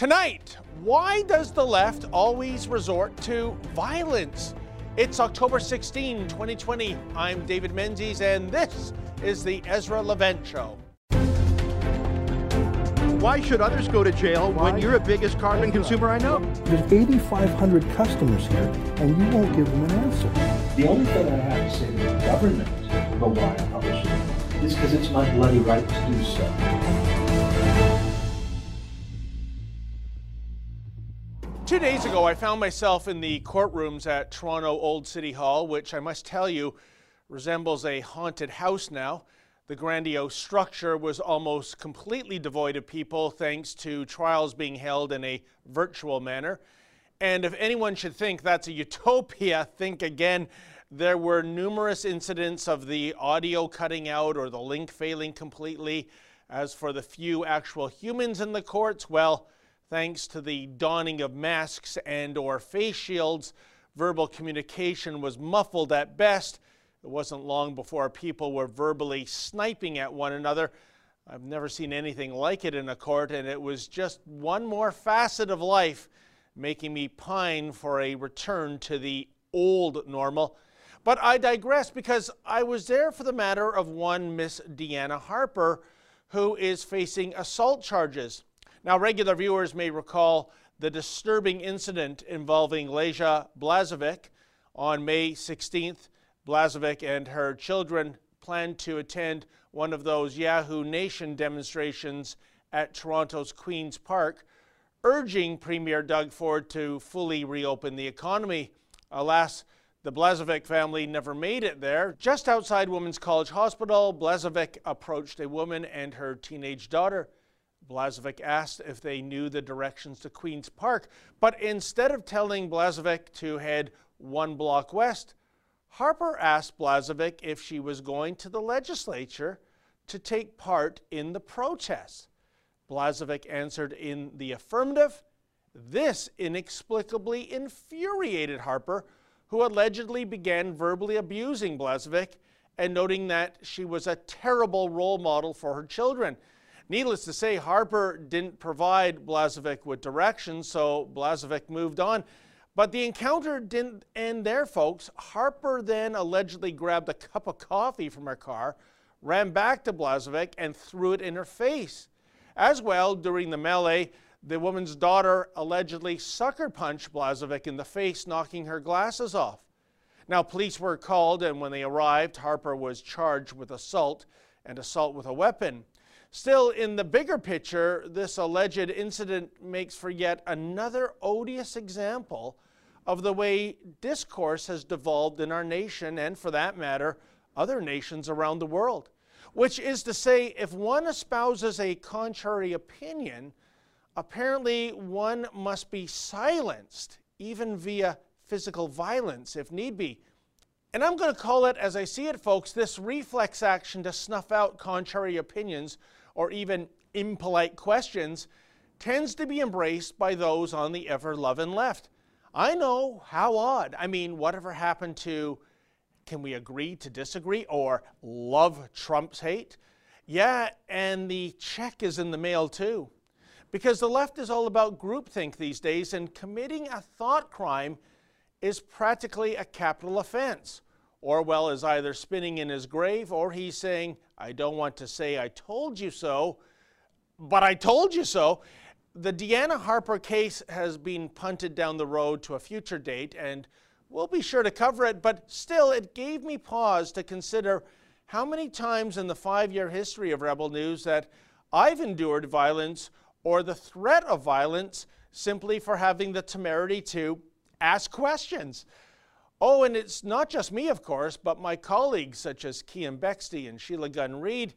Tonight, why does the left always resort to violence? It's October 16, 2020. I'm David Menzies, and this is the Ezra Levant Show. Why should others go to jail when you're the biggest carbon consumer I know? There's 8,500 customers here, and you won't give them an answer. The only thing I have to say to the government about why I publish it is because it's my bloody right to do so. Days ago, I found myself in the courtrooms at Toronto Old City Hall, which I must tell you resembles a haunted house now. The grandiose structure was almost completely devoid of people thanks to trials being held in a virtual manner. And if anyone should think that's a utopia, think again. There were numerous incidents of the audio cutting out or the link failing completely. As for the few actual humans in the courts, well, thanks to the donning of masks and or face shields, verbal communication was muffled at best it wasn't long before people were verbally sniping at one another. I've never seen anything like it in a court, and it was just one more facet of life making me pine for a return to the old normal. But I digress because I was there for the matter of one Miss Deanna Harper who is facing assault charges. Now, regular viewers may recall the disturbing incident involving Leja Blazovic on May 16th. Blazovic and her children planned to attend one of those Yahoo Nation demonstrations at Toronto's Queen's Park, urging Premier Doug Ford to fully reopen the economy. Alas, the Blazovic family never made it there. Just outside Women's College Hospital, Blazovic approached a woman and her teenage daughter. Blazovic asked if they knew the directions to Queen's Park, but instead of telling Blazevic to head one block west, Harper asked Blazevic if she was going to the legislature to take part in the protests. Blazevic answered in the affirmative. This inexplicably infuriated Harper, who allegedly began verbally abusing Blazevic and noting that she was a terrible role model for her children. Needless to say, Harper didn't provide Blazovic with directions, so Blazovic moved on. But the encounter didn't end there, folks. Harper then allegedly grabbed a cup of coffee from her car, ran back to Blazovic, and threw it in her face. As well, during the melee, the woman's daughter allegedly sucker punched Blazovic in the face, knocking her glasses off. Now, police were called, and when they arrived, Harper was charged with assault and assault with a weapon. Still, in the bigger picture, this alleged incident makes for yet another odious example of the way discourse has devolved in our nation, and for that matter, other nations around the world. Which is to say, if one espouses a contrary opinion, apparently one must be silenced, even via physical violence if need be. And I'm going to call it, as I see it, folks, this reflex action to snuff out contrary opinions or even impolite questions tends to be embraced by those on the ever loving left. I know, how odd. I mean, whatever happened to can we agree to disagree or love Trump's hate? Yeah, and the check is in the mail too. Because the left is all about groupthink these days, and committing a thought crime is practically a capital offense. Orwell is either spinning in his grave or he's saying, I don't want to say I told you so, but I told you so. The Deanna Harper case has been punted down the road to a future date, and we'll be sure to cover it, but still, it gave me pause to consider how many times in the five year history of Rebel News that I've endured violence or the threat of violence simply for having the temerity to ask questions. Oh, and it's not just me, of course, but my colleagues such as Keean Bexte and Sheila Gunn Reid.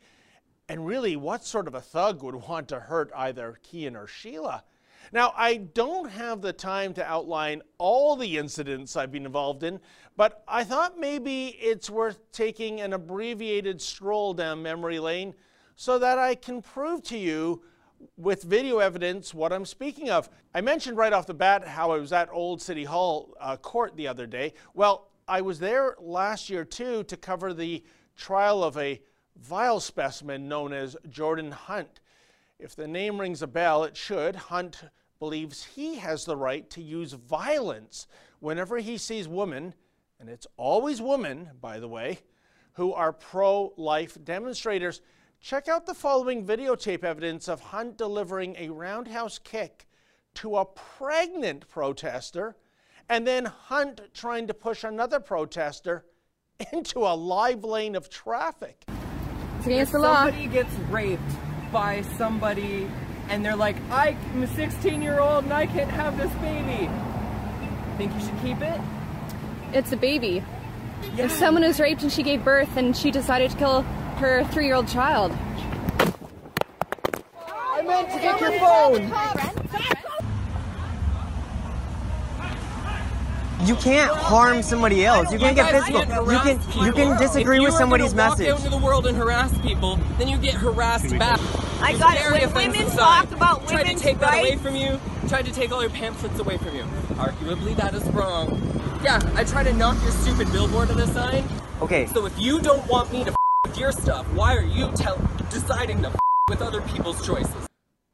And really, what sort of a thug would want to hurt either Keean or Sheila? Now, I don't have the time to outline all the incidents I've been involved in, but I thought maybe it's worth taking an abbreviated stroll down memory lane so that I can prove to you with video evidence what I'm speaking of. I mentioned right off the bat how I was at Old City Hall uh, court the other day. Well, I was there last year too to cover the trial of a vile specimen known as Jordan Hunt. If the name rings a bell, it should. Hunt believes he has the right to use violence whenever he sees women, and it's always women, by the way, who are pro life demonstrators. Check out the following videotape evidence of Hunt delivering a roundhouse kick to a pregnant protester, and then Hunt trying to push another protester into a live lane of traffic. It's against the law. Somebody gets raped by somebody and they're like, I'm a 16 year old and I can't have this baby. Think you should keep it? It's a baby. If someone is raped and she gave birth and she decided to kill her three year old child. I meant to get your phone. You can't harm somebody else. You can't get physical. You can you can disagree with somebody's message. If you are gonna walk out into the world and harass people, then you get harassed back. I got it. Very When offensive women sign. talk about Tried to women's take that away from you. Tried to take all your pamphlets away from you. Arguably, that is wrong. Yeah, I tried to knock your stupid billboard of the sign. Okay. So if you don't want me to f- with your stuff, why are you tell- deciding to f- with other people's choices?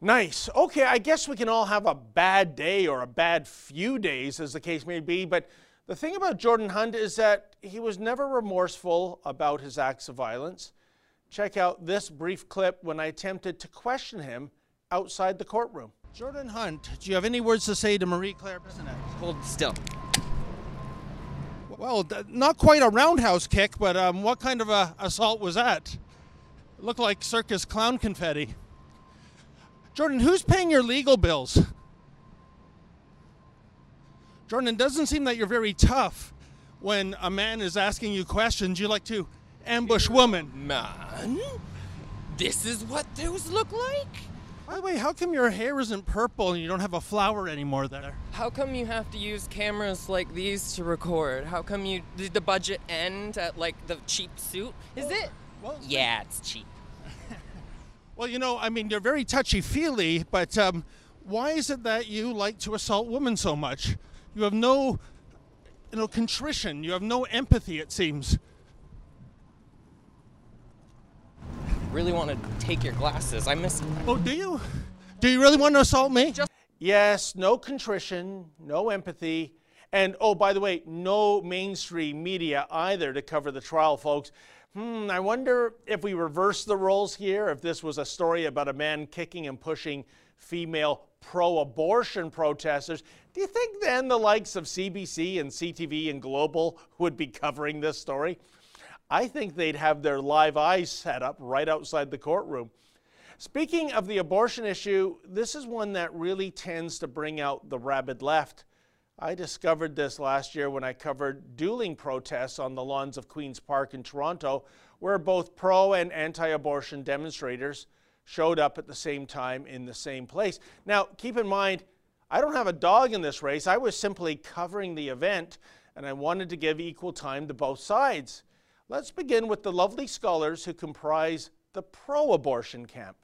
Nice. Okay, I guess we can all have a bad day or a bad few days, as the case may be, but the thing about Jordan Hunt is that he was never remorseful about his acts of violence. Check out this brief clip when I attempted to question him outside the courtroom. Jordan Hunt, do you have any words to say to Marie Claire Bissonnette? Hold still. Well, not quite a roundhouse kick, but um, what kind of a assault was that? It looked like circus clown confetti. Jordan, who's paying your legal bills? Jordan, it doesn't seem that you're very tough when a man is asking you questions. You like to ambush women. Man, this is what those look like? By the way, how come your hair isn't purple and you don't have a flower anymore there? How come you have to use cameras like these to record? How come you did the budget end at like the cheap suit? Is it? well, yeah, it's cheap. Well, you know, I mean, you're very touchy feely, but um, why is it that you like to assault women so much? You have no, you know, contrition. You have no empathy. It seems. Really want to take your glasses. I miss. Oh, do you? Do you really want to assault me? yes, no contrition, no empathy, and oh, by the way, no mainstream media either to cover the trial, folks. Hmm, I wonder if we reverse the roles here, if this was a story about a man kicking and pushing female pro abortion protesters. Do you think then the likes of CBC and CTV and Global would be covering this story? I think they'd have their live eyes set up right outside the courtroom. Speaking of the abortion issue, this is one that really tends to bring out the rabid left. I discovered this last year when I covered dueling protests on the lawns of Queen's Park in Toronto, where both pro and anti abortion demonstrators showed up at the same time in the same place. Now, keep in mind, I don't have a dog in this race. I was simply covering the event, and I wanted to give equal time to both sides. Let's begin with the lovely scholars who comprise the pro abortion camp.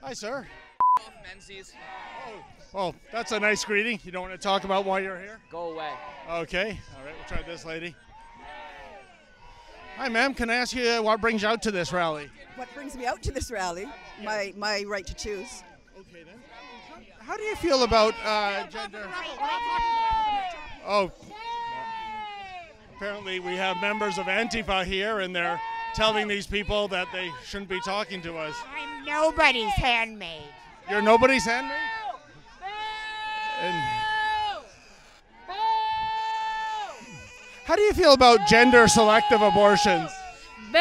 Hi, sir. Menzies, Oh, that's a nice greeting. You don't want to talk about why you're here? go away. Okay. All right, we'll try this lady. Hi, ma'am. Can I ask you uh, what brings you out to this rally? What brings me out to this rally? My my right to choose. Okay, then. How do you feel about uh, gender? Oh. Apparently, we have members of Antifa here, and they're telling these people that they shouldn't be talking to us. I'm nobody's handmaid. You're nobody's handmaid? And how do you feel about gender selective abortions?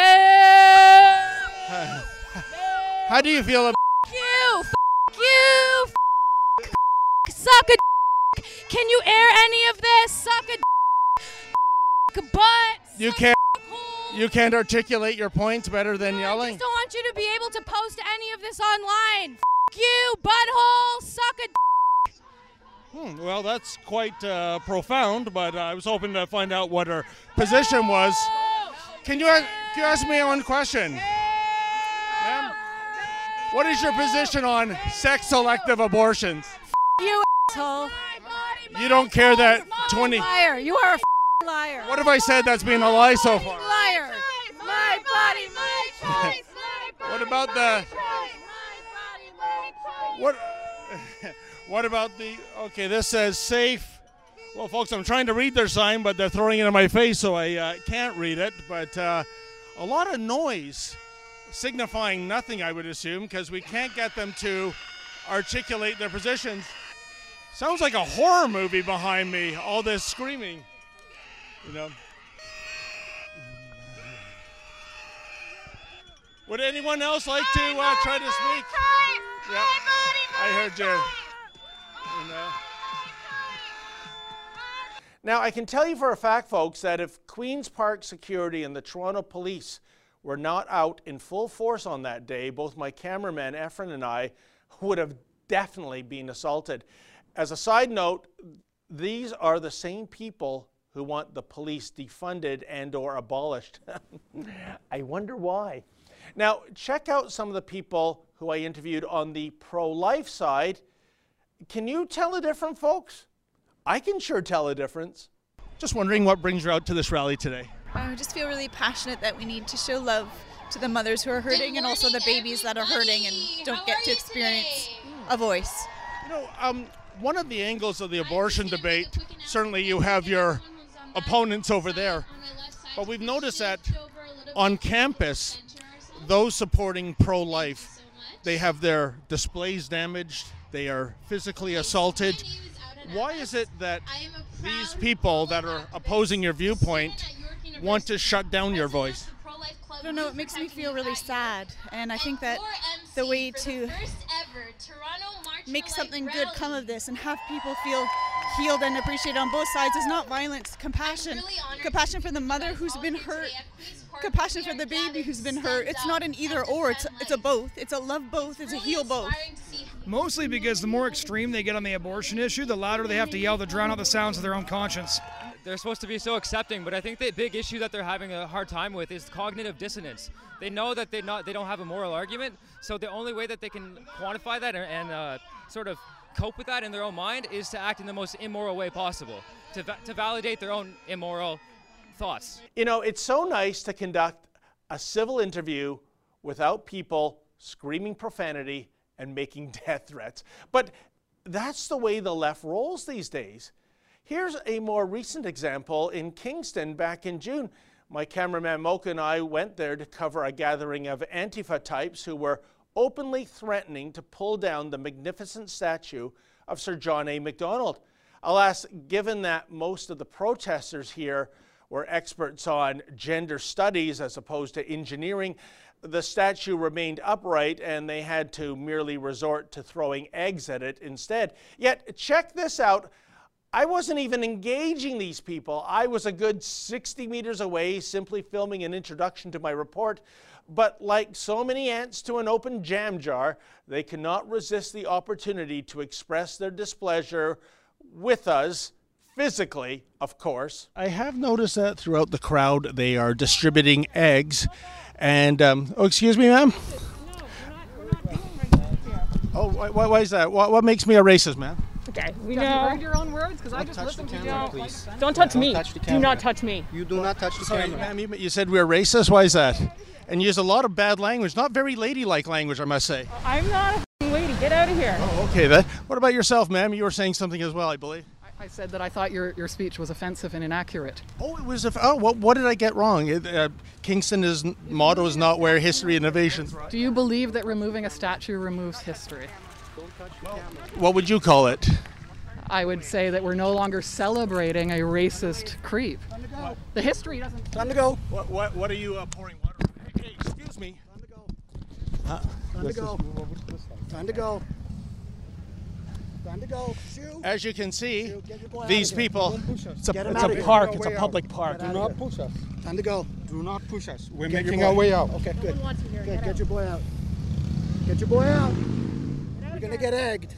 How do you feel about you, f- you, f- suck a d- Can you air any of this? Suck a d- f- butt. you can't you can't articulate your points better than I yelling? I just don't want you to be able to post any of this online. F- you, butthole, suck a d- Hmm, well, that's quite uh, profound, but uh, I was hoping to find out what her position was. Can you, a- can you ask me one question? Ma'am, what is your position on sex selective abortions? you, asshole. You don't care that 20. Liar. You are a f- liar. What have I said that's been a lie so far? Liar. My body, my choice. My body, What about the What? What about the? Okay, this says safe. Well, folks, I'm trying to read their sign, but they're throwing it in my face, so I uh, can't read it. But uh, a lot of noise, signifying nothing, I would assume, because we can't get them to articulate their positions. Sounds like a horror movie behind me. All this screaming, you know. Would anyone else like to uh, try to speak? Yeah, I heard you. you know. Now, I can tell you for a fact, folks, that if Queen's Park Security and the Toronto Police were not out in full force on that day, both my cameraman Efren and I would have definitely been assaulted. As a side note, these are the same people who want the police defunded and or abolished. I wonder why. Now, check out some of the people who I interviewed on the pro-life side. Can you tell a difference, folks? I can sure tell a difference. Just wondering what brings you out to this rally today. I just feel really passionate that we need to show love to the mothers who are hurting and also the babies that are hurting and don't get to experience a voice. You know, um, one of the angles of the abortion debate, certainly you have your opponents over there, but we've noticed that on campus, those supporting pro life, they have their displays damaged, they are physically assaulted. Why is it that these people that are opposing your viewpoint want to shut down your voice? I don't know, it makes me feel really sad. And I think that the way to make something good come of this and have people feel healed and appreciated on both sides is not violence, compassion. Compassion for the mother who's been hurt, compassion for the baby who's been hurt. It's not an either or, it's, it's a both. It's a love both, it's a heal both. Mostly because the more extreme they get on the abortion issue, the louder they have to yell to drown out the sounds of their own conscience. They're supposed to be so accepting, but I think the big issue that they're having a hard time with is cognitive dissonance. They know that they not they don't have a moral argument, so the only way that they can quantify that and, uh, sort of cope with that in their own mind is to act in the most immoral way possible, to, va- to validate their own immoral thoughts. You know, it's so nice to conduct a civil interview without people screaming profanity and making death threats. But that's the way the left rolls these days. Here's a more recent example in Kingston back in June. My cameraman Mocha and I went there to cover a gathering of Antifa types who were openly threatening to pull down the magnificent statue of Sir John A. Macdonald. Alas, given that most of the protesters here were experts on gender studies as opposed to engineering, the statue remained upright and they had to merely resort to throwing eggs at it instead. Yet, check this out. I wasn't even engaging these people. I was a good 60 meters away, simply filming an introduction to my report. But like so many ants to an open jam jar, they cannot resist the opportunity to express their displeasure with us physically, of course. I have noticed that throughout the crowd, they are distributing eggs. And, um, oh, excuse me, ma'am? Oh, why, why, why is that? What, what makes me a racist, ma'am? Okay, we Have know. you heard your own words? Because I Don't just touch listened to camera, you. please. Don't touch Don't me. touch the Do not touch me. You do not touch the Sorry, camera. ma'am, you, you said we're racist. Why is that? And you use a lot of bad language, not very ladylike language, I must say. I'm not a f***ing lady. Get out of here. Oh, okay, then. What about yourself, ma'am? You were saying something as well, I believe. I said that I thought your, your speech was offensive and inaccurate. Oh, it was. A, oh, what, what did I get wrong? It, uh, Kingston is motto is not where history and innovation. Do you believe that removing a statue removes history? What would you call it? I would say that we're no longer celebrating a racist creep. The history doesn't. Time to go. What what, what are you uh, pouring water? Hey, hey, excuse me. Time to go. Time to go. Time to go. Time to Shoo. As you can see, Get your boy these out of here. people. Don't push us. It's a, it's a park. It's a public out. park. Do not push us. Time to go. Do not push us. We're Get making our way out. Okay, good. Good. Get your boy out. Get your boy out. Gonna get egged.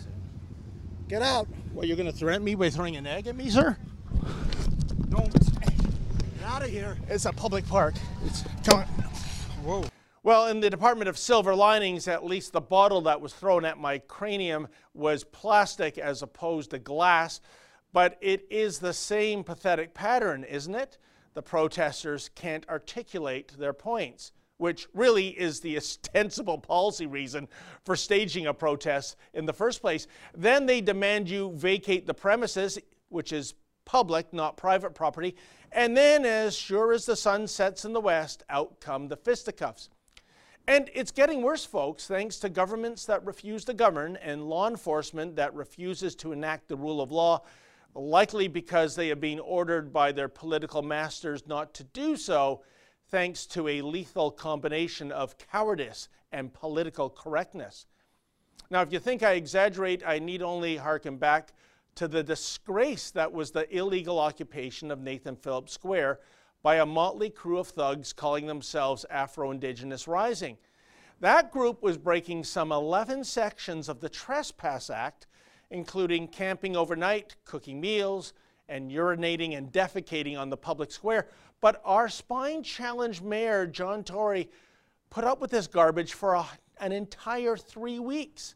Get out. What, you're going to threaten me by throwing an egg at me, sir? Don't. Get out of here. It's a public park. It's, come on. Whoa. Well, in the Department of Silver Linings, at least the bottle that was thrown at my cranium was plastic as opposed to glass. But it is the same pathetic pattern, isn't it? The protesters can't articulate their points. Which really is the ostensible policy reason for staging a protest in the first place. Then they demand you vacate the premises, which is public, not private property. And then, as sure as the sun sets in the west, out come the fisticuffs. And it's getting worse, folks, thanks to governments that refuse to govern and law enforcement that refuses to enact the rule of law, likely because they have been ordered by their political masters not to do so, thanks to a lethal combination of cowardice and political correctness. Now, if you think I exaggerate, I need only harken back to the disgrace that was the illegal occupation of Nathan Phillips Square by a motley crew of thugs calling themselves Afro Indigenous Rising. That group was breaking some 11 sections of the Trespass Act, including camping overnight, cooking meals, and urinating and defecating on the public square. But our spine challenged mayor, John Tory, put up with this garbage for a, an entire three weeks.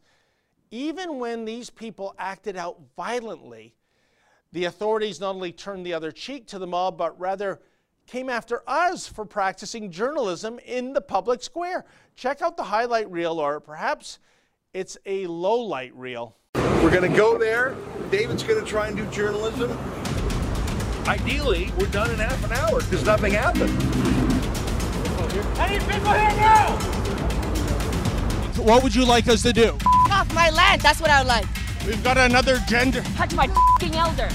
Even when these people acted out violently, the authorities not only turned the other cheek to the mob, but rather came after us for practicing journalism in the public square. Check out the highlight reel, or perhaps it's a low light reel. We're going to go there. David's going to try and do journalism. Ideally, we're done in half an hour because nothing happened. I need people here now! What would you like us to do? Off my land, that's what I would like. We've got another gender. Touch my fing elder.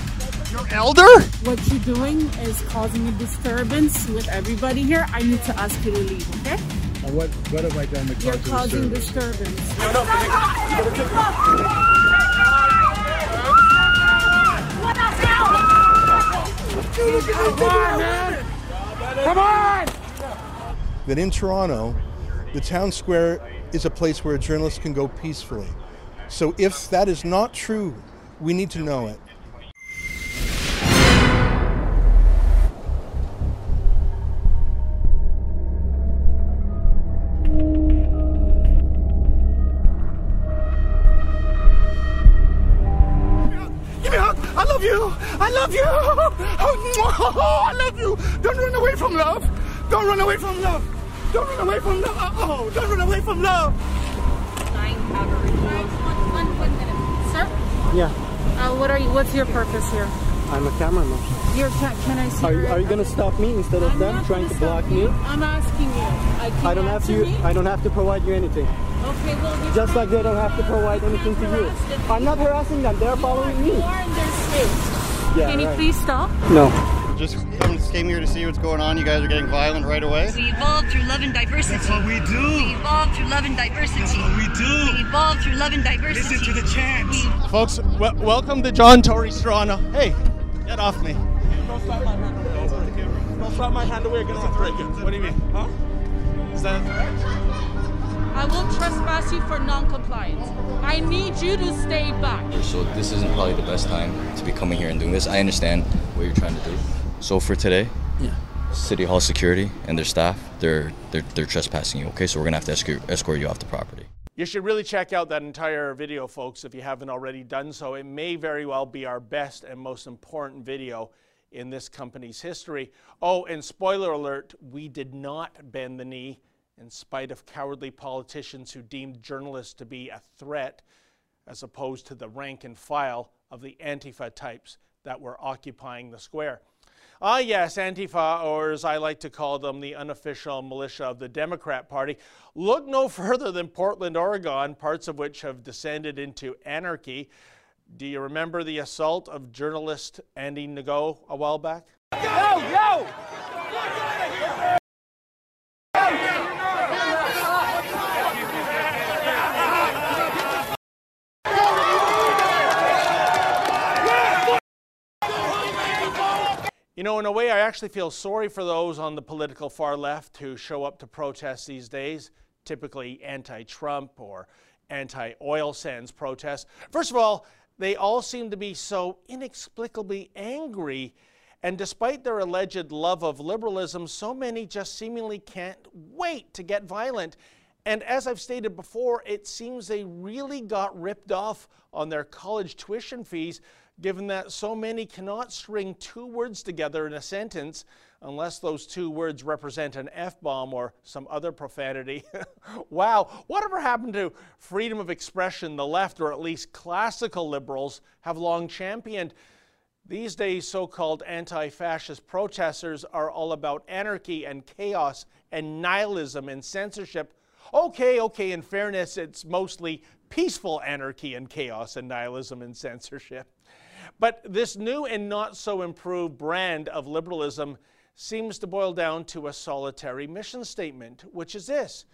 Your elder? What you're doing is causing a disturbance with everybody here. I need to ask you to leave, okay? And what, what have I done to You're causing disturbance? disturbance. No, no, Come on, man! Come on! That in Toronto, the town square is a place where a journalist can go peacefully. So if that is not true, we need to know it. Love you. Oh, I love you. Don't run away from love. Don't run away from love. Don't run away from love. Oh, don't run away from love. Sir? Yeah, Uh, what are you? What's your purpose here? I'm a cameraman. You're, can, can I see Are you, are you gonna stop me instead of I'm them trying gonna block stop me? I'm asking you. Can I don't have answer to. Me? I don't have to provide you anything. Okay, well, you Just like they don't have to provide anything to you. I'm not harassing them. They're following me. You are in their space. Yeah, Can you right. please stop? No. Just come, came here to see what's going on. You guys are getting violent right away. We evolve through love and diversity. That's what we do. We evolve through love and diversity. That's what we do. We evolve through love and diversity. Listen to the chants. Folks, w- welcome to John Tory's Toronto. Hey, get off me. Don't slap my hand away. Don't slap my hand away against the break it. What do you mean? Huh? Is that a threat? I will trespass you for non-compliance. I need you to stay back. So this isn't probably the best time to be coming here and doing this. I understand what you're trying to do. So for today, Yeah. City Hall security and their staff, they're they're, they're trespassing you. Okay, so we're gonna have to escort, escort you off the property. You should really check out that entire video, folks, if you haven't already done so. It may very well be our best and most important video in this company's history. Oh, and spoiler alert, we did not bend the knee in spite of cowardly politicians who deemed journalists to be a threat as opposed to the rank and file of the Antifa types that were occupying the square. Ah, yes, Antifa, or as I like to call them, the unofficial militia of the Democrat Party. Look no further than Portland, Oregon, parts of which have descended into anarchy. Do you remember the assault of journalist Andy Ngo a while back? Yo, yo! You know, in a way, I actually feel sorry for those on the political far left who show up to protests these days, typically anti Trump or anti oil sands protests. First of all, they all seem to be so inexplicably angry, and despite their alleged love of liberalism, so many just seemingly can't wait to get violent. And as I've stated before, it seems they really got ripped off on their college tuition fees, given that so many cannot string two words together in a sentence unless those two words represent an F bomb or some other profanity. wow, whatever happened to freedom of expression the left, or at least classical liberals, have long championed? These days, so called anti fascist protesters are all about anarchy and chaos and nihilism and censorship. Okay, okay, in fairness, it's mostly peaceful anarchy and chaos and nihilism and censorship. But this new and not so improved brand of liberalism seems to boil down to a solitary mission statement, which is this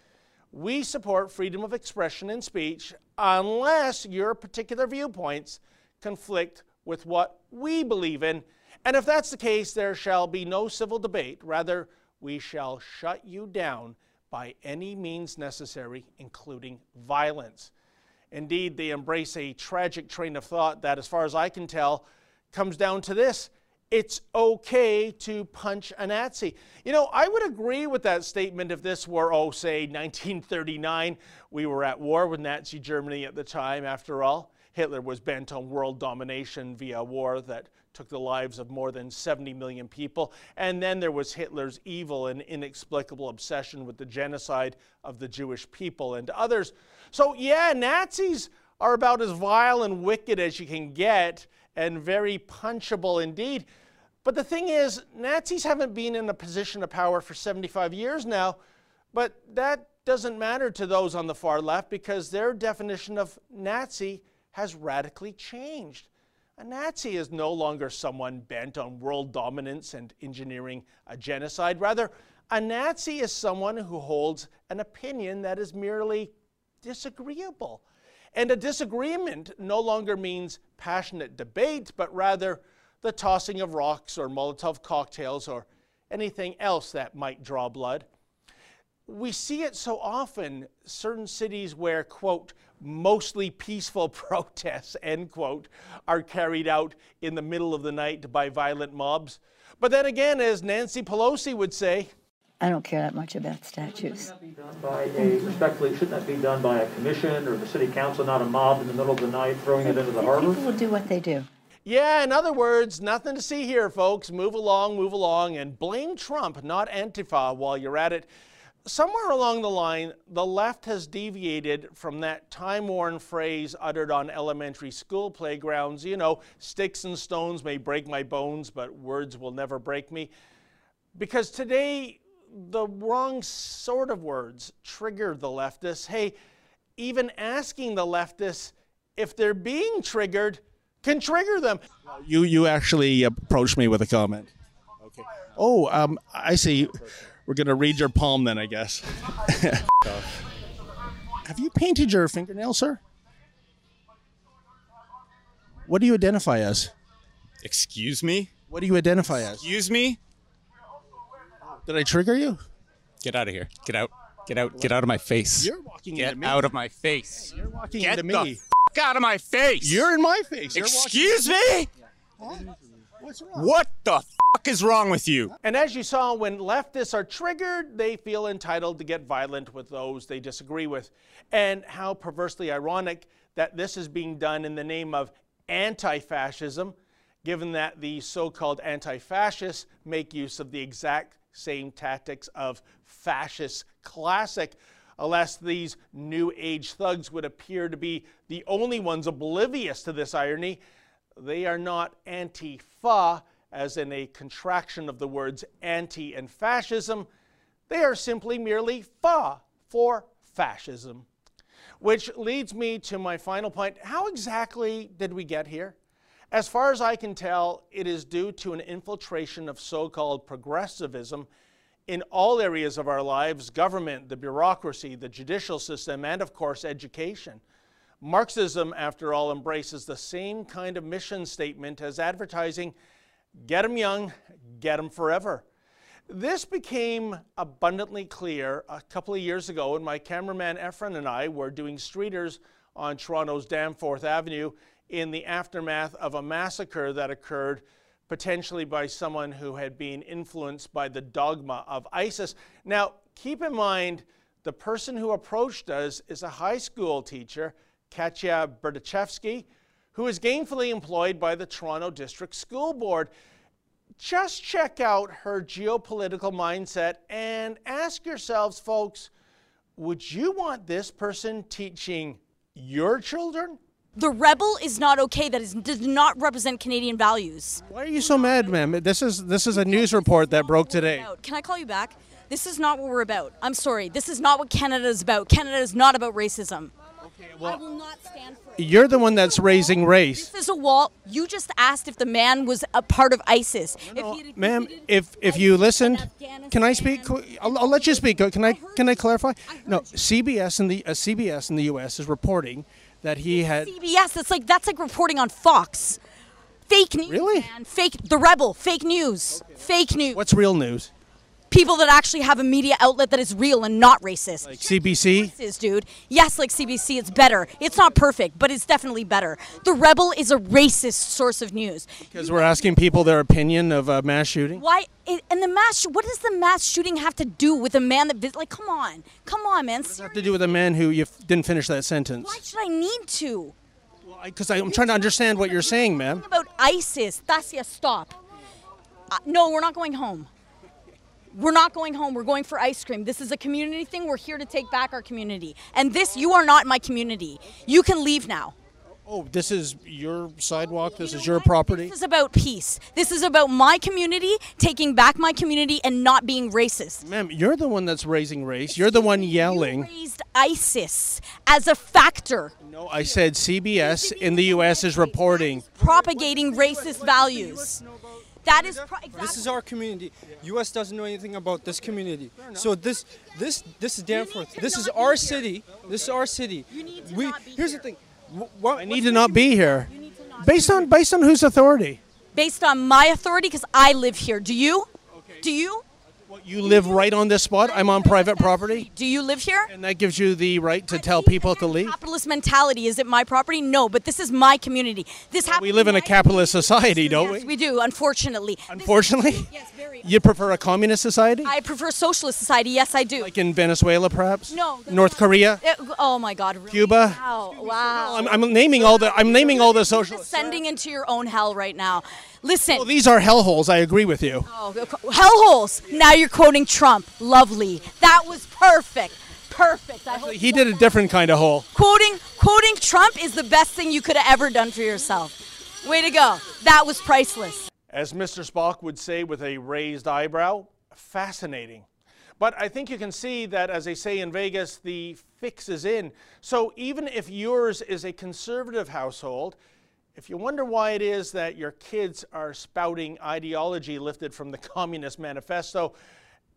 We support freedom of expression and speech unless your particular viewpoints conflict with what we believe in. And if that's the case, there shall be no civil debate. Rather, we shall shut you down by any means necessary, including violence. Indeed, they embrace a tragic train of thought that, as far as I can tell, comes down to this it's okay to punch a Nazi. You know, I would agree with that statement if this were, oh, say, 1939. We were at war with Nazi Germany at the time, after all. Hitler was bent on world domination via war that took the lives of more than 70 million people. And then there was Hitler's evil and inexplicable obsession with the genocide of the Jewish people and others. So, yeah, Nazis are about as vile and wicked as you can get and very punchable indeed. But the thing is, Nazis haven't been in a position of power for 75 years now, but that doesn't matter to those on the far left because their definition of Nazi has radically changed. A Nazi is no longer someone bent on world dominance and engineering a genocide. Rather, a Nazi is someone who holds an opinion that is merely disagreeable and a disagreement no longer means passionate debate, but rather the tossing of rocks or Molotov cocktails or anything else that might draw blood. We see it so often, certain cities where, quote, mostly peaceful protests, end quote, are carried out in the middle of the night by violent mobs. But then again, as Nancy Pelosi would say, I don't care that much about statues. By a, respectfully, shouldn't that be done by a commission or the city council, not a mob in the middle of the night throwing it into the harbor? People will do what they do. Yeah, in other words, nothing to see here, folks. Move along, move along, and blame Trump, not Antifa, while you're at it. Somewhere along the line, the left has deviated from that time worn phrase uttered on elementary school playgrounds you know, sticks and stones may break my bones, but words will never break me. Because today, the wrong sort of words trigger the leftists. Hey, even asking the leftists if they're being triggered can trigger them. You you actually approached me with a comment. Okay. Oh, um, I see. We're gonna read your palm then, I guess. Have you painted your fingernail, sir? What do you identify as? Excuse me? What do you identify as? Excuse me? Did I trigger you? Get out of here. Get out. Get out. Get out of my face. You're walking Get into me. out of my face. You're walking Get into the me. f- out of my face. You're in my face. You're Excuse walking- me? What's wrong? What the f- is wrong with you? And as you saw, when leftists are triggered, they feel entitled to get violent with those they disagree with. And how perversely ironic that this is being done in the name of anti fascism, given that the so called anti fascists make use of the exact same tactics of fascist classic, unless these new age thugs would appear to be the only ones oblivious to this irony. They are not anti fa, as in a contraction of the words anti and fascism. They are simply merely fa for fascism. Which leads me to my final point. How exactly did we get here? As far as I can tell, it is due to an infiltration of so called progressivism in all areas of our lives government, the bureaucracy, the judicial system, and of course, education. Marxism, after all, embraces the same kind of mission statement as advertising get 'em young, get 'em forever. This became abundantly clear a couple of years ago when my cameraman Efren and I were doing streeters on Toronto's Danforth Avenue in the aftermath of a massacre that occurred potentially by someone who had been influenced by the dogma of ISIS. Now, keep in mind, the person who approached us is a high school teacher, Katya Berdachevsky, who is gainfully employed by the Toronto District School Board. Just check out her geopolitical mindset and ask yourselves, folks, would you want this person teaching your children? The rebel is not okay. That is, does not represent Canadian values. Why are you so mad, ma'am? This is this is a news report that broke today. Can I call you back? This is not what we're about. I'm sorry. This is not what Canada is about. Canada is not about racism. I will not stand for it. You're the one that's raising race. This is a wall. You just asked if the man was a part of ISIS. If he had Ma'am, if if you listened, can I speak? I'll, I'll let you speak. Can I can I clarify? No, CBS in the uh, CBS in the U.S. is reporting that he had. CBS, that's like that's like reporting on Fox. Fake news. Really? Man. Fake. The Rebel. Fake news. Fake news. What's real news? People that actually have a media outlet that is real and not racist. Like CBC. Is dude. Yes, like CBC, it's better. It's not perfect, but it's definitely better. The Rebel is a racist source of news. Because we're asking people their opinion of a mass shooting. Why? It, and the mass. What does the mass shooting have to do with a man that? Like, come on, come on, man. What does it have to do with a man who you didn't finish that sentence? Why should I need to? Well, because I'm trying to understand what you're saying, ma'am. about ISIS. Tasia, stop. Uh, no, we're not going home. We're not going home. We're going for ice cream. This is a community thing. We're here to take back our community. And this, you are not my community. You can leave now. Oh, this is your sidewalk. This is your property. This is about peace. This is about my community, taking back my community, and not being racist. Ma'am, you're the one that's raising race. You're the one yelling. Raised ISIS as a factor, No, I said CBS in the U.S. is reporting. propagating racist values. That is pro- This is our community. U.S. doesn't know anything about this community. So this, this, this is Danforth. This is our city. This is our city. We. Here's the thing. Wh- What, I need to not be here. Based on based on whose authority? based on my authority because I live here. Do you? Do you? You live right on this spot. I'm on private property, Do you live here? and that gives you the right to tell people to leave. Capitalist mentality. Is it my property? No, but this is my community. This happens. We live in a capitalist society, don't Yes, we? we do. Unfortunately. Unfortunately, This, yes, very. you prefer a communist society, I prefer socialist society. Yes, I do. like in Venezuela, perhaps. No. North Korea, Uh, oh my God. Really? Cuba. Wow. Wow. I'm, I'm naming all the I'm naming all the social. Descending into your own hell right now. Listen. Well, these are hellholes. I agree with you. Oh, hellholes. Now you're quoting Trump. Lovely. That was perfect. Perfect. I hope He did a different kind of hole. quoting quoting Trump is the best thing you could have ever done for yourself. Way to go. That was priceless. As Mr. Spock would say with a raised eyebrow, fascinating. But I think you can see that, as they say in Vegas, the fix is in. So even if yours is a conservative household, if you wonder why it is that your kids are spouting ideology lifted from the Communist Manifesto,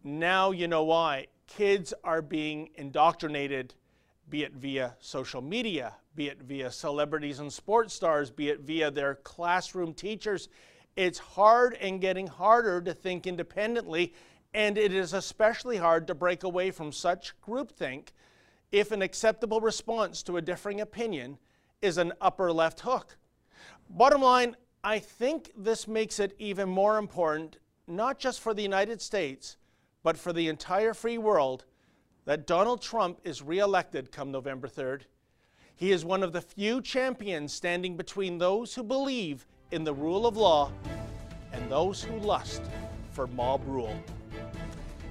now you know why. Kids are being indoctrinated, be it via social media, be it via celebrities and sports stars, be it via their classroom teachers. It's hard and getting harder to think independently, and it is especially hard to break away from such groupthink if an acceptable response to a differing opinion is an upper left hook. Bottom line, I think this makes it even more important, not just for the United States, but for the entire free world, that Donald Trump is reelected come November 3rd. He is one of the few champions standing between those who believe in the rule of law and those who lust for mob rule.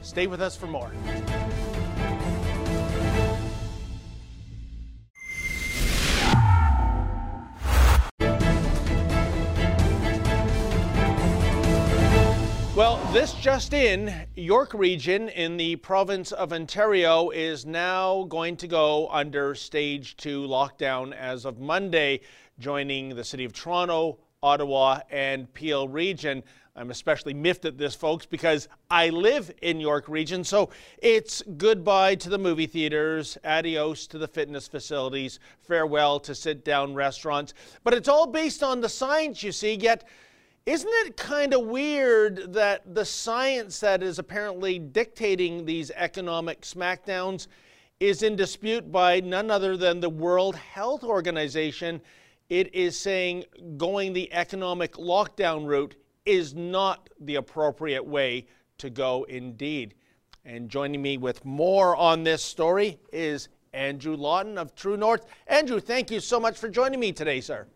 Stay with us for more. This just in, York Region in the province of Ontario is now going to go under stage two lockdown as of Monday, joining the city of Toronto, Ottawa, and Peel Region. I'm especially miffed at this, folks, because I live in York Region, so it's goodbye to the movie theaters, adios to the fitness facilities, farewell to sit down restaurants. But it's all based on the science, you see, yet isn't it kind of weird that the science that is apparently dictating these economic smackdowns is in dispute by none other than the World Health Organization? It is saying going the economic lockdown route is not the appropriate way to go indeed. And joining me with more on this story is Andrew Lawton of True North. Andrew, thank you so much for joining me today, sir.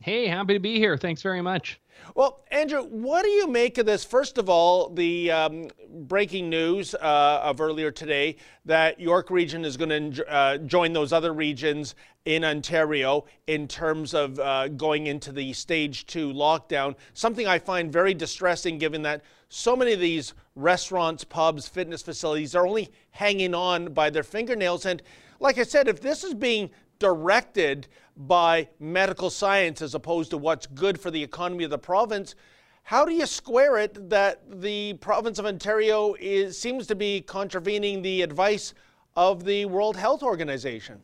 Hey, happy to be here. Thanks very much. Well, Andrew, what do you make of this? First of all, the um, breaking news uh, of earlier today that York Region is going to uh, join those other regions in Ontario in terms of uh, going into the stage two lockdown. Something I find very distressing given that so many of these restaurants, pubs, fitness facilities are only hanging on by their fingernails. And like I said, if this is being directed by medical science as opposed to what's good for the economy of the province. How do you square it that the province of Ontario is, seems to be contravening the advice of the World Health Organization?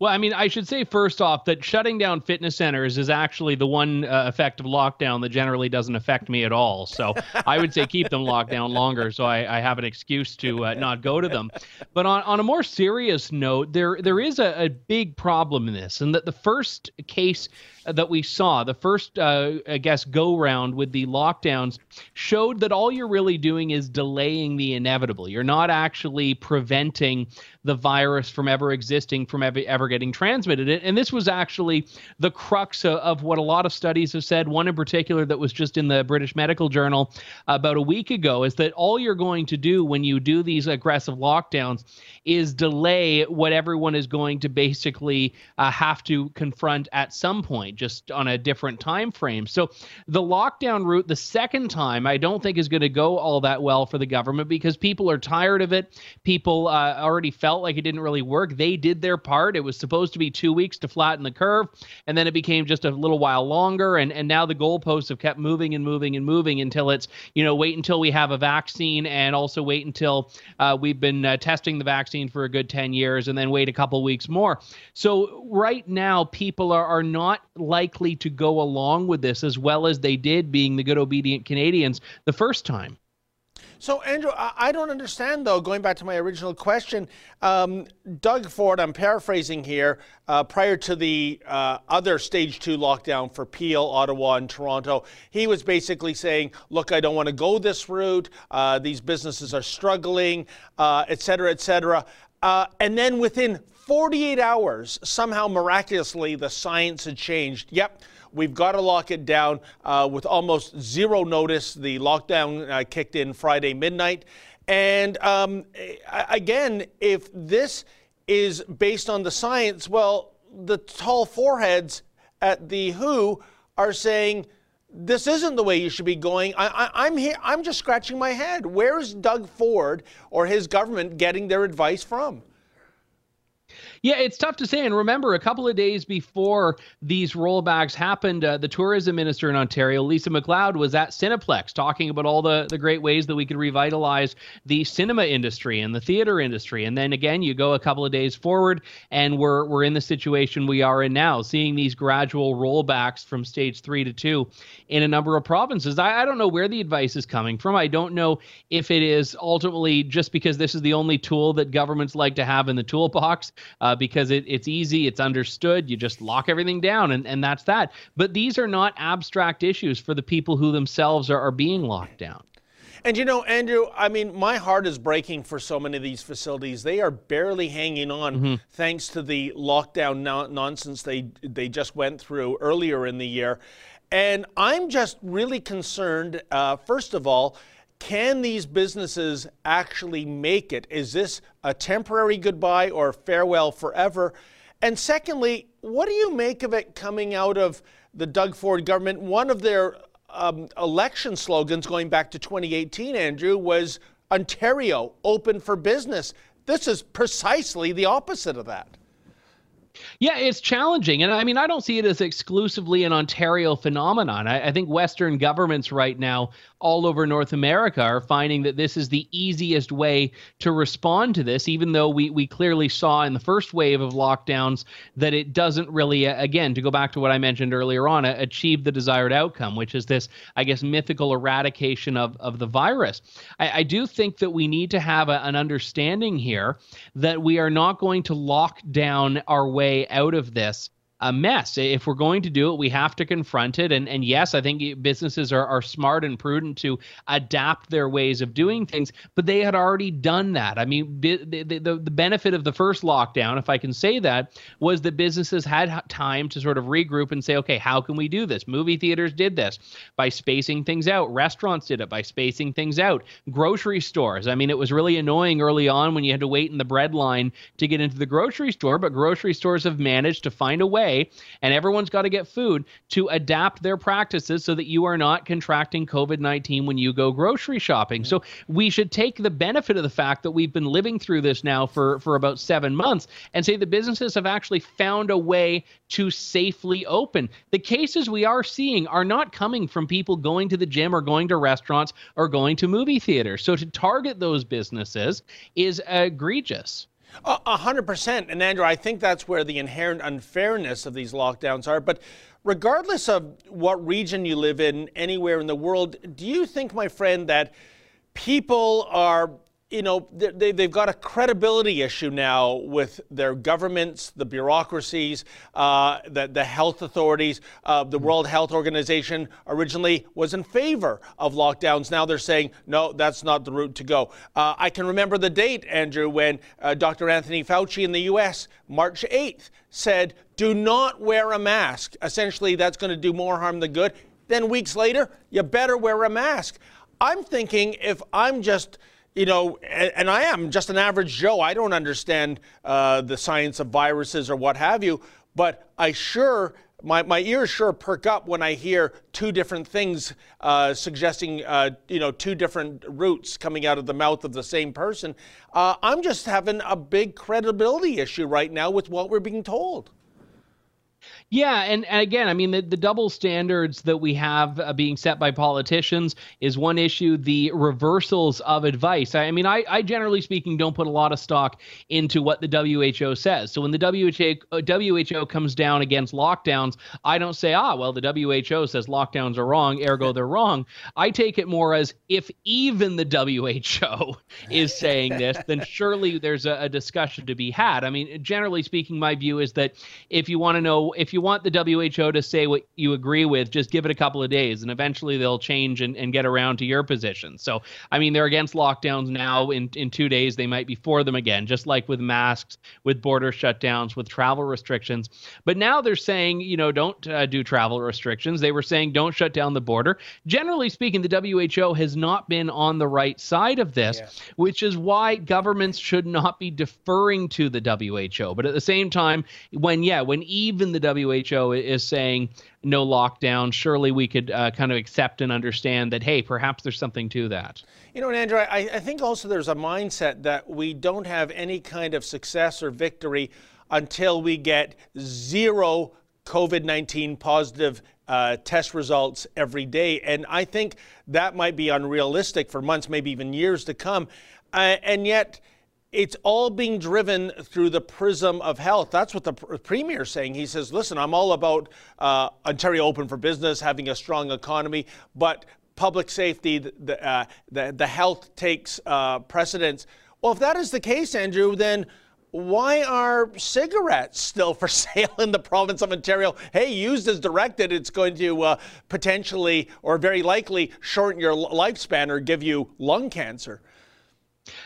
Well, I mean, I should say first off that shutting down fitness centers is actually the one uh, effect of lockdown that generally doesn't affect me at all. So I would say keep them locked down longer so I, I have an excuse to uh, not go to them. But on, on a more serious note, there there is a, a big problem in this, and that the first case that we saw, the first, uh, I guess, go round with the lockdowns, showed that all you're really doing is delaying the inevitable. You're not actually preventing the virus from ever existing, from ever, ever getting transmitted. And this was actually the crux of, of what a lot of studies have said. One in particular that was just in the British Medical Journal about a week ago is that all you're going to do when you do these aggressive lockdowns is delay what everyone is going to basically uh, have to confront at some point, just on a different time frame. So the lockdown route, the second time, I don't think is going to go all that well for the government because people are tired of it. People uh, already felt felt like it didn't really work. They did their part. It was supposed to be two weeks to flatten the curve, and then it became just a little while longer. And and now the goalposts have kept moving and moving and moving until it's you know wait until we have a vaccine, and also wait until uh, we've been uh, testing the vaccine for a good ten years, and then wait a couple weeks more. So right now, people are are not likely to go along with this as well as they did, being the good obedient Canadians the first time. So, Andrew, I don't understand, though, going back to my original question. Um, Doug Ford, I'm paraphrasing here, uh, prior to the uh, other stage two lockdown for Peel, Ottawa, and Toronto, he was basically saying, look, I don't want to go this route. Uh, these businesses are struggling, uh, et cetera, et cetera. Uh, and then within 48 hours, somehow miraculously, the science had changed. Yep We've got to lock it down uh, with almost zero notice. The lockdown uh, kicked in Friday midnight. And um, again, if this is based on the science, well, the tall foreheads at the WHO are saying this isn't the way you should be going. I, am here. I'm just scratching my head. Where is Doug Ford or his government getting their advice from? Yeah, it's tough to say. And remember, a couple of days before these rollbacks happened, uh, the tourism minister in Ontario, Lisa MacLeod, was at Cineplex talking about all the, the great ways that we could revitalize the cinema industry and the theater industry. And then again, you go a couple of days forward, and we're we're in the situation we are in now, seeing these gradual rollbacks from stage three to two in a number of provinces. I, I don't know where the advice is coming from. I don't know if it is ultimately just because this is the only tool that governments like to have in the toolbox. Uh, uh, because it, it's easy, it's understood. You just lock everything down, and, and that's that. But these are not abstract issues for the people who themselves are, are being locked down. And you know, Andrew, I mean, my heart is breaking for so many of these facilities. They are barely hanging on mm-hmm. thanks to the lockdown no- nonsense they they just went through earlier in the year. And I'm just really concerned, uh, first of all, can these businesses actually make it? Is this a temporary goodbye or farewell forever? And secondly, what do you make of it coming out of the Doug Ford government? One of their um, election slogans going back to 2018, Andrew, was Ontario open for business. This is precisely the opposite of that. Yeah, it's challenging. And I mean, I don't see it as exclusively an Ontario phenomenon. I, I, think Western governments right now, all over North America, are finding that this is the easiest way to respond to this, even though we, we clearly saw in the first wave of lockdowns that it doesn't really, uh, again, to go back to what I mentioned earlier on, uh, achieve the desired outcome, which is this, I guess, mythical eradication of, of the virus. I, I do think that we need to have a, an understanding here that we are not going to lock down our way out of this a mess. If we're going to do it, we have to confront it. And and yes, I think businesses are, are smart and prudent to adapt their ways of doing things, but they had already done that. I mean, the, the, the, benefit of the first lockdown, if I can say that, was that businesses had time to sort of regroup and say, okay, how can we do this? Movie theaters did this by spacing things out. Restaurants did it by spacing things out. Grocery stores. I mean, it was really annoying early on when you had to wait in the bread line to get into the grocery store, but grocery stores have managed to find a way, and everyone's got to get food to adapt their practices so that you are not contracting COVID 19 when you go grocery shopping. So we should take the benefit of the fact that we've been living through this now for, for about seven months and say the businesses have actually found a way to safely open. The cases we are seeing are not coming from people going to the gym or going to restaurants or going to movie theaters. So to target those businesses is egregious. A hundred percent. And Andrew, I think that's where the inherent unfairness of these lockdowns are. But regardless of what region you live in, anywhere in the world, do you think, my friend, that people are you know, they, they've got a credibility issue now with their governments, the bureaucracies, uh, the, the health authorities. Uh, the World Health Organization originally was in favor of lockdowns. Now they're saying, no, that's not the route to go. Uh, I can remember the date, Andrew, when uh, Dr. Anthony Fauci in the U.S., March 8th, said, do not wear a mask. Essentially, that's going to do more harm than good. Then weeks later, you better wear a mask. I'm thinking if I'm just you know, and, and, I am just an average Joe. I don't understand uh, the science of viruses or what have you, but I sure. My, my ears sure perk up when I hear two different things uh, suggesting, uh, you know, two different routes coming out of the mouth of the same person. Uh, I'm just having a big credibility issue right now with what we're being told. Yeah, and, and again, I mean, the, the double standards that we have uh, being set by politicians is one issue. The reversals of advice. I, I mean, I, I generally speaking don't put a lot of stock into what the WHO says. So when the WHO, WHO uh, comes down against lockdowns, I don't say, ah, well, the WHO says lockdowns are wrong, ergo they're wrong. I take it more as if even the WHO is saying this, then surely there's a, a discussion to be had. I mean, generally speaking, my view is that if you want to know if you want the WHO to say what you agree with, just give it a couple of days and eventually they'll change and, and get around to your position. So, I mean, they're against lockdowns now. In, in two days, they might be for them again, just like with masks, with border shutdowns, with travel restrictions. But now they're saying, you know, don't uh, do travel restrictions. They were saying don't shut down the border. Generally speaking, the WHO has not been on the right side of this, yeah. which is why governments should not be deferring to the WHO. But at the same time, when, yeah, when even the WHO is saying no lockdown, surely we could uh, kind of accept and understand that, hey, perhaps there's something to that. You know, and Andrew, I, I think also there's a mindset that we don't have any kind of success or victory until we get zero COVID 19 positive uh, test results every day. And I think that might be unrealistic for months, maybe even years to come. Uh, and yet, it's all being driven through the prism of health. That's what the premier is saying. He says, listen, I'm all about uh, Ontario open for business, having a strong economy, but public safety, the, uh, the, the, health takes uh, precedence. Well, if that is the case, Andrew, then why are cigarettes still for sale in the province of Ontario? Hey, used as directed, it's going to uh, potentially or very likely shorten your lifespan or give you lung cancer.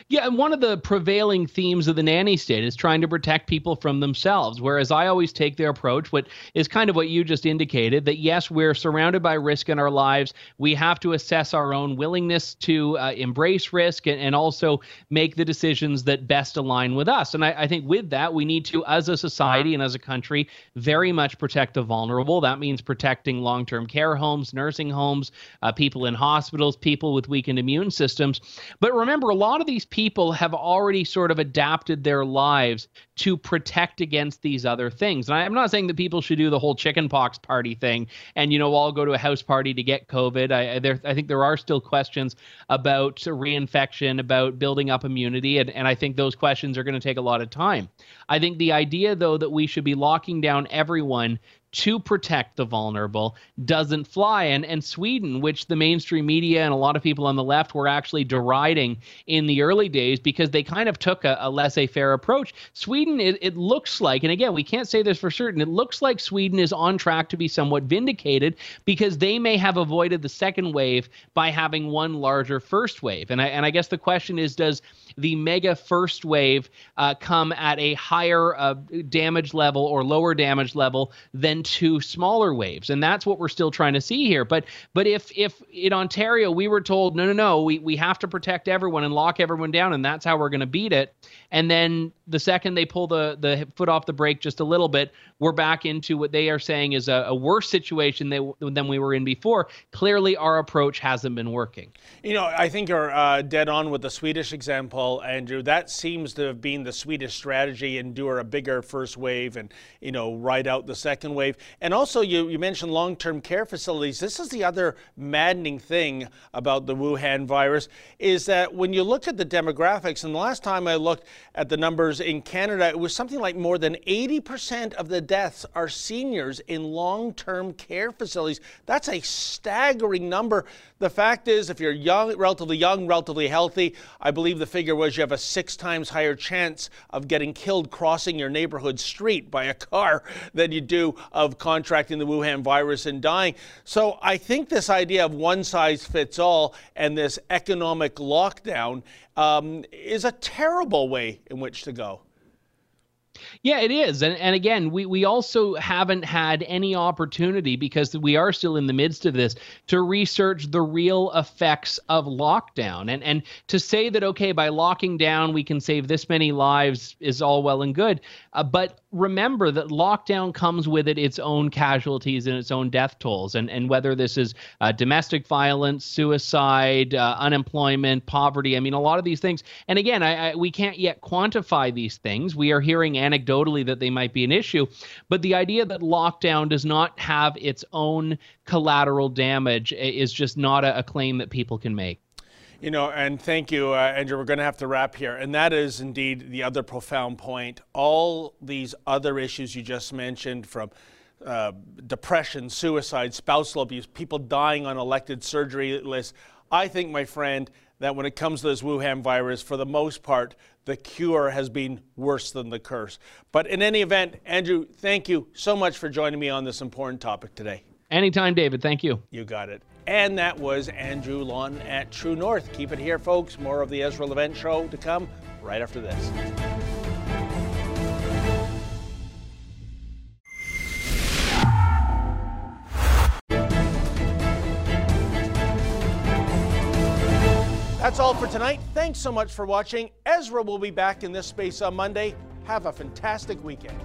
Yeah, and one of the prevailing themes of the nanny state is trying to protect people from themselves. Whereas I always take their approach, what is kind of what you just indicated, that yes, we're surrounded by risk in our lives. We have to assess our own willingness to uh, embrace risk and, and, also make the decisions that best align with us. And I, I think with that, we need to, as a society and as a country, very much protect the vulnerable. That means protecting long term care homes, nursing homes, uh, people in hospitals, people with weakened immune systems. But remember, a lot of these people have already sort of adapted their lives to protect against these other things. And I'm not saying that people should do the whole chickenpox party thing and, you know, all go to a house party to get COVID. I, there, I think there are still questions about reinfection, about building up immunity. And, and I think those questions are going to take a lot of time. I think the idea, though, that we should be locking down everyone to protect the vulnerable doesn't fly. And and Sweden, which the mainstream media and a lot of people on the left were actually deriding in the early days because they kind of took a, a laissez-faire approach. Sweden, it, it looks like, and again, we can't say this for certain, it looks like Sweden is on track to be somewhat vindicated because they may have avoided the second wave by having one larger first wave. And I and I guess the question is, does the mega first wave uh, come at a higher uh, damage level or lower damage level than two smaller waves. And that's what we're still trying to see here. But but if if in ontario we were told no no no we, we have to protect everyone and lock everyone down and that's how we're going to beat it. And then the second they pull the the foot off the brake just a little bit we're back into what they are saying is a, a worse situation they, than we were in before. Clearly our approach hasn't been working. You know i think you're uh, dead on with the swedish example andrew that seems to have been the swedish strategy endure a bigger first wave and you know ride out the second wave and also, you, you mentioned long term care facilities. This is the other maddening thing about the Wuhan virus is that when you look at the demographics, and the last time I looked at the numbers in Canada, it was something like more than 80% of the deaths are seniors in long term care facilities. That's a staggering number. The fact is, if you're young, relatively young, relatively healthy, I believe the figure was you have a six times higher chance of getting killed crossing your neighborhood street by a car than you do of contracting the Wuhan virus and dying. So I think this idea of one size fits all and this economic lockdown um, is a terrible way in which to go. Yeah, it is. And and again, we we also haven't had any opportunity because we are still in the midst of this to research the real effects of lockdown. And and to say that okay, by locking down we can save this many lives is all well and good. Uh, but remember that lockdown comes with it its own casualties and its own death tolls. And and whether this is uh, domestic violence suicide uh, unemployment poverty i mean a lot of these things. And again I, I, we can't yet quantify these things. We are hearing anecdotally that they might be an issue. But the idea that lockdown does not have its own collateral damage is just not a, a claim that people can make you know, and thank you, uh, Andrew. We're going to have to wrap here. And that is indeed the other profound point. All these other issues you just mentioned from uh, depression, suicide, spousal abuse, people dying on elective surgery lists. I think, my friend, that when it comes to this Wuhan virus, for the most part, the cure has been worse than the curse. But in any event, Andrew, thank you so much for joining me on this important topic today. Anytime, David. Thank you. You got it. And that was Andrew Lawton at True North. Keep it here, folks. More of the Ezra Levant Show to come right after this. That's all for tonight. Thanks so much for watching. Ezra will be back in this space on Monday. Have a fantastic weekend.